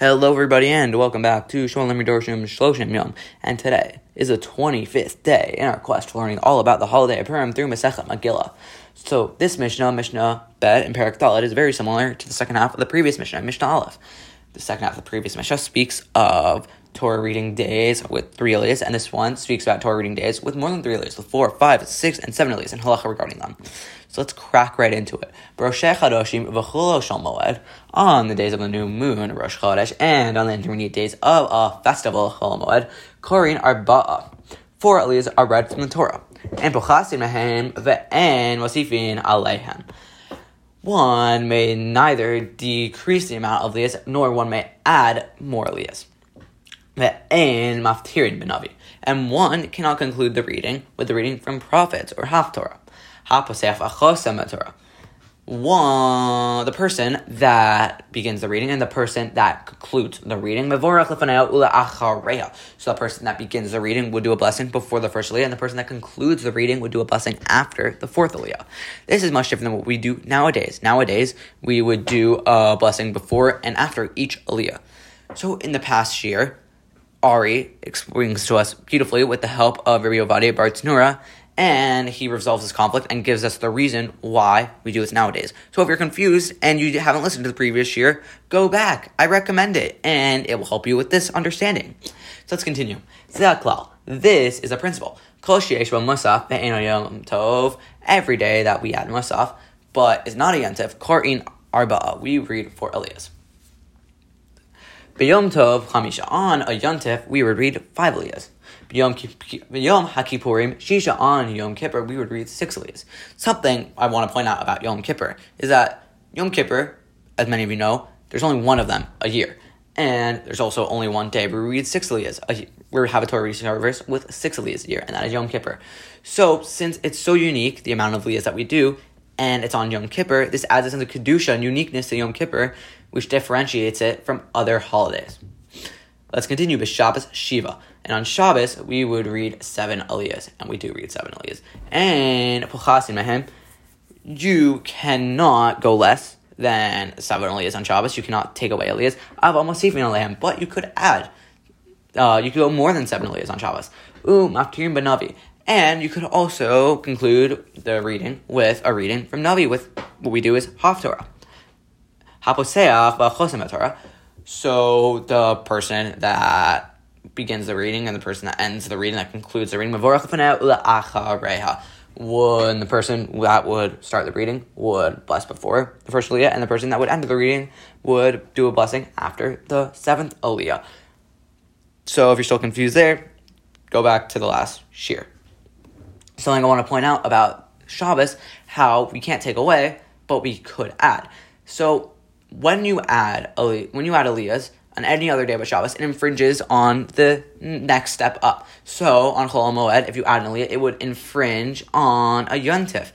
Hello, everybody, and welcome back to Sholem Dorshim Shloshim Yom. And today is the 25th day in our quest to learning all about the holiday of Purim through Masechet Megillah. So, this Mishnah, Mishnah Bet, and Perak Dalet, is very similar to the second half of the previous Mishnah, Mishnah Aleph. The second half of the previous Mishnah speaks of Torah reading days with three aliyahs, and this one speaks about Torah reading days with more than three aliyahs, with four, five, six, and seven aliyahs, and halacha regarding them. So let's crack right into it. On the days of the new moon, Rosh Chodesh, and on the intermediate days of a festival, Chol Moed, Korin Arba'a. Four aliyahs are read from the Torah. And Pochasim Mehem ve'en Wasifin Alehem. One may neither decrease the amount of aliyahs, nor one may add more aliyahs. Ve'en Maftirin Benavi. And one cannot conclude the reading with the reading from prophets or Haftorah. Torah. One, the person that begins the reading and the person that concludes the reading. So the person that begins the reading would do a blessing before the first aliyah, and the person that concludes the reading would do a blessing after the fourth aliyah. This is much different than what we do nowadays. Nowadays, we would do a blessing before and after each aliyah. So in the past year, Ari explains to us beautifully with the help of Rabbi Ovadia and he resolves this conflict and gives us the reason why we do this nowadays. So if you're confused and you haven't listened to the previous year, go back. I recommend it, and it will help you with this understanding. So let's continue. This is a principle. Every day that we add musaf, but it's not a yantif, korin arba'a. We read for aliyahs. B'yom tov chamisha. On a yantif, we would read five aliyahs. Yom, Yom HaKippurim, Shisha on Yom Kippur, we would read six aliyahs. Something I want to point out about Yom Kippur is that Yom Kippur, as many of you know, there's only one of them a year. And there's also only one day where we read six aliyahs. We have a Torah reading service with six aliyahs a year, and that is Yom Kippur. So, since it's so unique, the amount of aliyahs that we do, and it's on Yom Kippur, this adds a sense of Kedusha and uniqueness to Yom Kippur, which differentiates it from other holidays. Let's continue with Shabbos Shiva. And on Shabbos, we would read seven aliyahs, and we do read seven aliyahs. And Puchasin Mehem, you cannot go less than seven aliyahs on Shabbos. You cannot take away aliyahs. Av Amosifin Alehem, but you could add. Uh, you could go more than seven aliyahs on Shabbos. Ooh, Maftirim Navi. And you could also conclude the reading with a reading from Navi with what we do is Haftorah. Haposeach uh, v'chosim Torah. So the person that begins the reading and the person that ends the reading, that concludes the reading, when the person that would start the reading would bless before the first aliyah, and the person that would end the reading would do a blessing after the seventh aliyah. So if you're still confused there, go back to the last shiur. Something I want to point out about Shabbos, how we can't take away, but we could add. So when you add a when you add aliyahs on any other day but Shabbos, it infringes on the next step up. So on Chol Moed, if you add an aliyah, it would infringe on a yontif.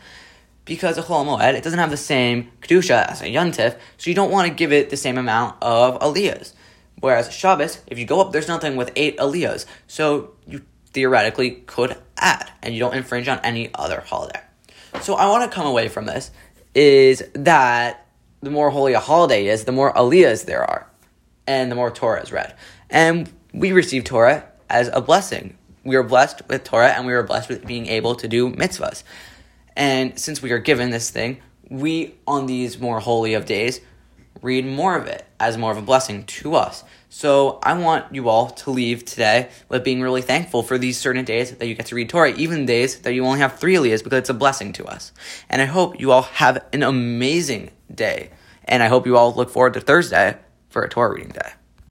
Because a Chol Moed, it doesn't have the same kedusha as a yontif, so you don't want to give it the same amount of aliyahs. Whereas Shabbos, if you go up, there's nothing with eight aliyahs, so you theoretically could add, and you don't infringe on any other holiday. So I want to come away from this is that the more holy a holiday is, the more aliyahs there are, and the more Torah is read. And we receive Torah as a blessing. We are blessed with Torah, and we are blessed with being able to do mitzvahs. And since we are given this thing, we, on these more holy of days, read more of it as more of a blessing to us. So I want you all to leave today with being really thankful for these certain days that you get to read Torah, even days that you only have three aliyahs, because it's a blessing to us. And I hope you all have an amazing day. And I hope you all look forward to Thursday for a Torah reading day.